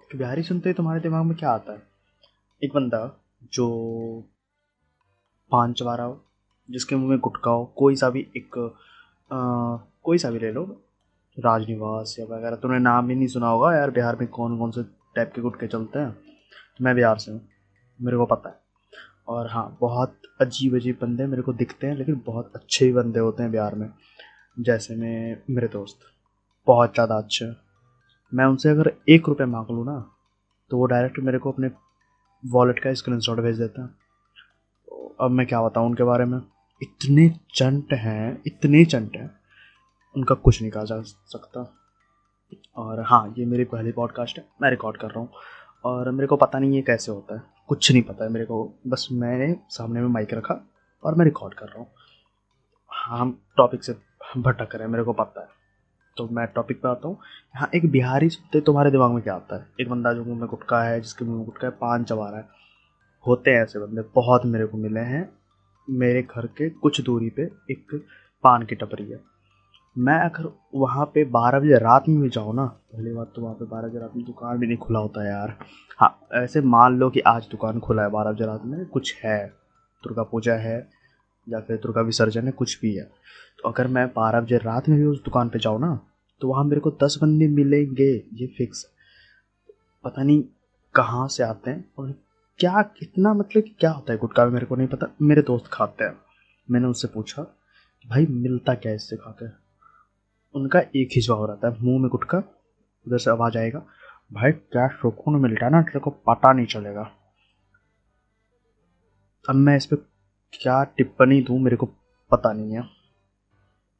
एक बिहारी सुनते ही तुम्हारे दिमाग में क्या आता है? एक बंदा जो पान चबा रहा हो जिसके मुँह में गुटका हो कोई सा भी एक आ, कोई सा भी ले लो राजनिवास या वगैरह तुमने नाम भी नहीं सुना होगा यार बिहार में कौन कौन से टाइप के गुटके चलते हैं। मैं बिहार से हूँ मेरे को पता है। और हाँ बहुत अजीब अजीब बंदे मेरे को दिखते हैं लेकिन बहुत अच्छे ही बंदे होते हैं बिहार में जैसे में मेरे दोस्त बहुत ज़्यादा अच्छे। मैं उनसे अगर एक रुपये मांग लूँ ना तो वो डायरेक्ट मेरे को अपने वॉलेट का स्क्रीन शॉट भेज देता हैं। अब मैं क्या बताऊँ उनके बारे में? इतने चंट हैं, इतने चंट हैं, उनका कुछ नहीं कहा जा सकता। और हाँ ये मेरी पहली पॉडकास्ट है, मैं रिकॉर्ड कर रहा हूँ। और मेरे को पता नहीं ये कैसे होता है, कुछ नहीं पता है मेरे को। बस मैंने सामने में माइक रखा और मैं रिकॉर्ड कर रहा हूँ। हम टॉपिक से भटक रहे हैं, मेरे को पता है। तो मैं टॉपिक पे आता हूँ। हाँ एक बिहारी सुनते तुम्हारे दिमाग में क्या आता है? एक बंदा जो मुँह में गुटका है, जिसके मुँह में गुटका है, पान चबा रहा है। होते हैं ऐसे बंदे, बहुत मेरे को मिले हैं। मेरे घर के कुछ दूरी पे एक पान की टपरी है। मैं अगर वहाँ पे बारह बजे रात में भी जाऊँ ना, पहली बात तो वहाँ पे बारह बजे रात में दुकान भी नहीं खुला होता यार। हाँ ऐसे मान लो कि आज दुकान खुला है, बारह बजे रात में कुछ है। दुर्गा पूजा है, या फिर दुर्गा विसर्जन है, कुछ भी है। तो अगर मैं बारह बजे रात में भी उस दुकान पे जाऊँ ना तो वहाँ मेरे को दस बंदे मिलेंगे, ये फिक्स पता नहीं कहाँ से आते हैं और क्या कितना मतलब कि क्या होता है गुटखा मेरे को नहीं पता। मेरे दोस्त खाते हैं। मैंने उससे पूछा भाई, मिलता क्या इससे खाकर? उनका एक ही जवाब रहता है, मुँह में गुटका उधर से आवाज़ आएगा, भाई, क्या सुकून मिलता है ना, तेरे को पता नहीं चलेगा। अब मैं इस पर क्या टिप्पणी दूँ, मेरे को पता नहीं है।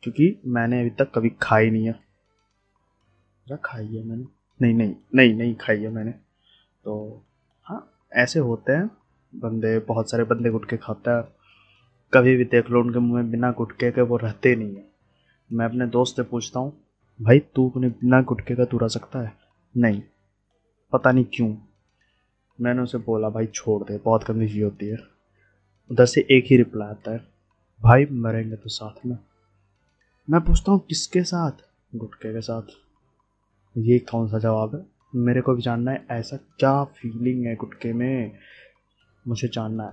क्योंकि मैंने अभी तक कभी खाई नहीं है। खाई है मैंने। नहीं नहीं नहीं नहीं खाई है मैंने। तो हाँ ऐसे होते हैं। बंदे, बहुत सारे बंदे गुटके खाते हैं। कभी भी देख लो, उनके मुँह में बिना गुटके के वो रहते नहीं है। मैं अपने दोस्त से पूछता हूँ, भाई, तू अपने बिना गुटके का तू रह सकता है? नहीं। पता नहीं क्यों? मैंने उसे बोला, भाई, छोड़ दे, बहुत चीज़ होती है। उधर से एक ही रिप्लाई आता है, भाई, मरेंगे तो साथ में। मैं पूछता हूँ किसके साथ? गुटके के साथ। ये कौन सा जवाब है? मेरे को भी जानना है, ऐसा क्या फीलिंग है गुटके में? मुझे जानना है।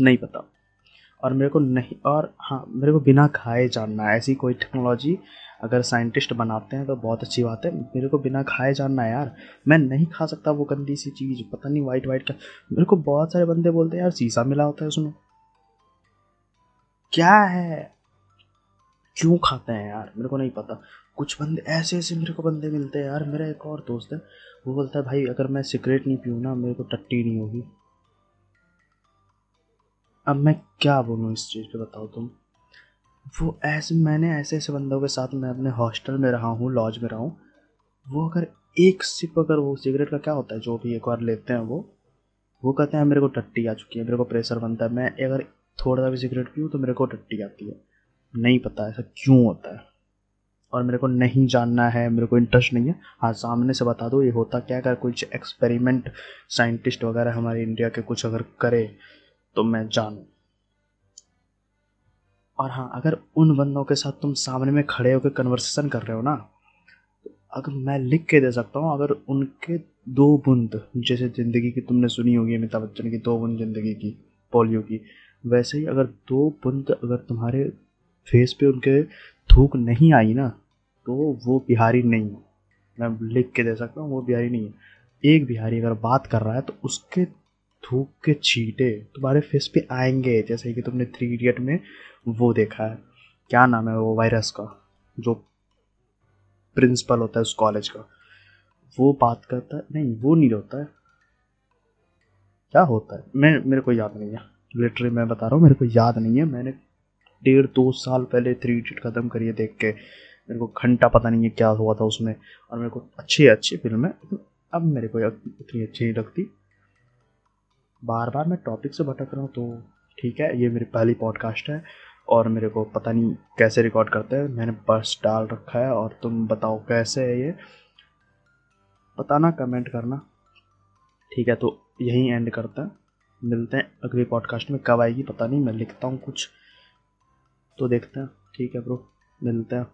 नहीं पता। और मेरे को नहीं, और हाँ मेरे को बिना खाए जानना है। ऐसी कोई टेक्नोलॉजी अगर साइंटिस्ट बनाते हैं तो बहुत अच्छी बात है। मेरे को बिना खाए जानना है यार। मैं नहीं खा सकता वो गंदी सी चीज़, पता नहीं वाइट वाइट का मेरे को बहुत सारे बंदे बोलते हैं, यार शीशा मिला होता है उसमें। क्या है? क्यों खाते हैं यार? मेरे को नहीं पता। कुछ बंदे, ऐसे ऐसे मेरे को बंदे मिलते हैं यार। मेरा एक और दोस्त है, वो बोलता है, भाई, अगर मैं सिगरेट नहीं पीऊँ ना, मेरे को टट्टी नहीं होगी। अब मैं क्या बोलूँ इस चीज़ पे, बताओ तुम। वो ऐसे, मैंने ऐसे ऐसे बंदों के साथ मैं अपने हॉस्टल में रहा हूँ, लॉज में रहा हूँ। वो अगर एक सिप अगर वो सिगरेट का क्या होता है, जो भी एक बार लेते हैं वो वो कहते हैं, मेरे को टट्टी आ चुकी है, मेरे को प्रेशर बनता है। मैं अगर थोड़ा सा भी सिगरेट पीऊँ तो मेरे को टट्टी आती है। नहीं पता ऐसा क्यों होता है। और मेरे को नहीं जानना है, मेरे को इंटरेस्ट नहीं है। हाँ सामने से बता दो, ये होता क्या अगर कुछ एक्सपेरिमेंट साइंटिस्ट वगैरह हमारे इंडिया के कुछ अगर करे तो मैं जानूँ। और हाँ अगर उन बंदों के साथ तुम सामने में खड़े होकर कन्वर्सेशन कर रहे हो ना, अगर मैं लिख के दे सकता हूँ, अगर उनके दो बूंद, जैसे ज़िंदगी की तुमने सुनी होगी, अमिताभ बच्चन की दो बूंद ज़िंदगी की, पोलियो की, वैसे ही अगर दो बूंद अगर तुम्हारे फेस पे उनके थूक नहीं आई ना तो वो बिहारी नहीं है। मैं लिख के दे सकता हूँ, वो बिहारी नहीं है। एक बिहारी अगर बात कर रहा है तो उसके थूक के छीटे तुम्हारे फेस पे आएँगे, जैसे कि तुमने थ्री इडियट में वो देखा है। क्या नाम है वो वायरस का, जो प्रिंसिपल होता है उस कॉलेज का? वो बात करता है, नहीं, वो नहीं होता है। क्या होता है? मैं, मेरे को याद नहीं है। लिटरली मैं बता रहा हूँ, मेरे को याद नहीं है। मैंने डेढ़ दो साल पहले थ्री इडियट ख़त्म करिए देख के। मेरे को घंटा पता नहीं है क्या हुआ था उसमें। और मेरे को अच्छी अच्छी फ़िल्म अब मेरे को इतनी अच्छी नहीं लगती। बार बार मैं टॉपिक से भटक रहा हूँ तो ठीक है, ये मेरी पहली पॉडकास्ट है। और मेरे को पता नहीं कैसे रिकॉर्ड करते हैं। मैंने बस डाल रखा है और तुम बताओ कैसे है ये। बताना कमेंट करना। ठीक है तो यहीं एंड करते हैं। मिलते हैं अगली पॉडकास्ट में। कब आएगी पता नहीं, मैं लिखता हूँ कुछ। तो देखते हैं। ठीक है ब्रो मिलते हैं।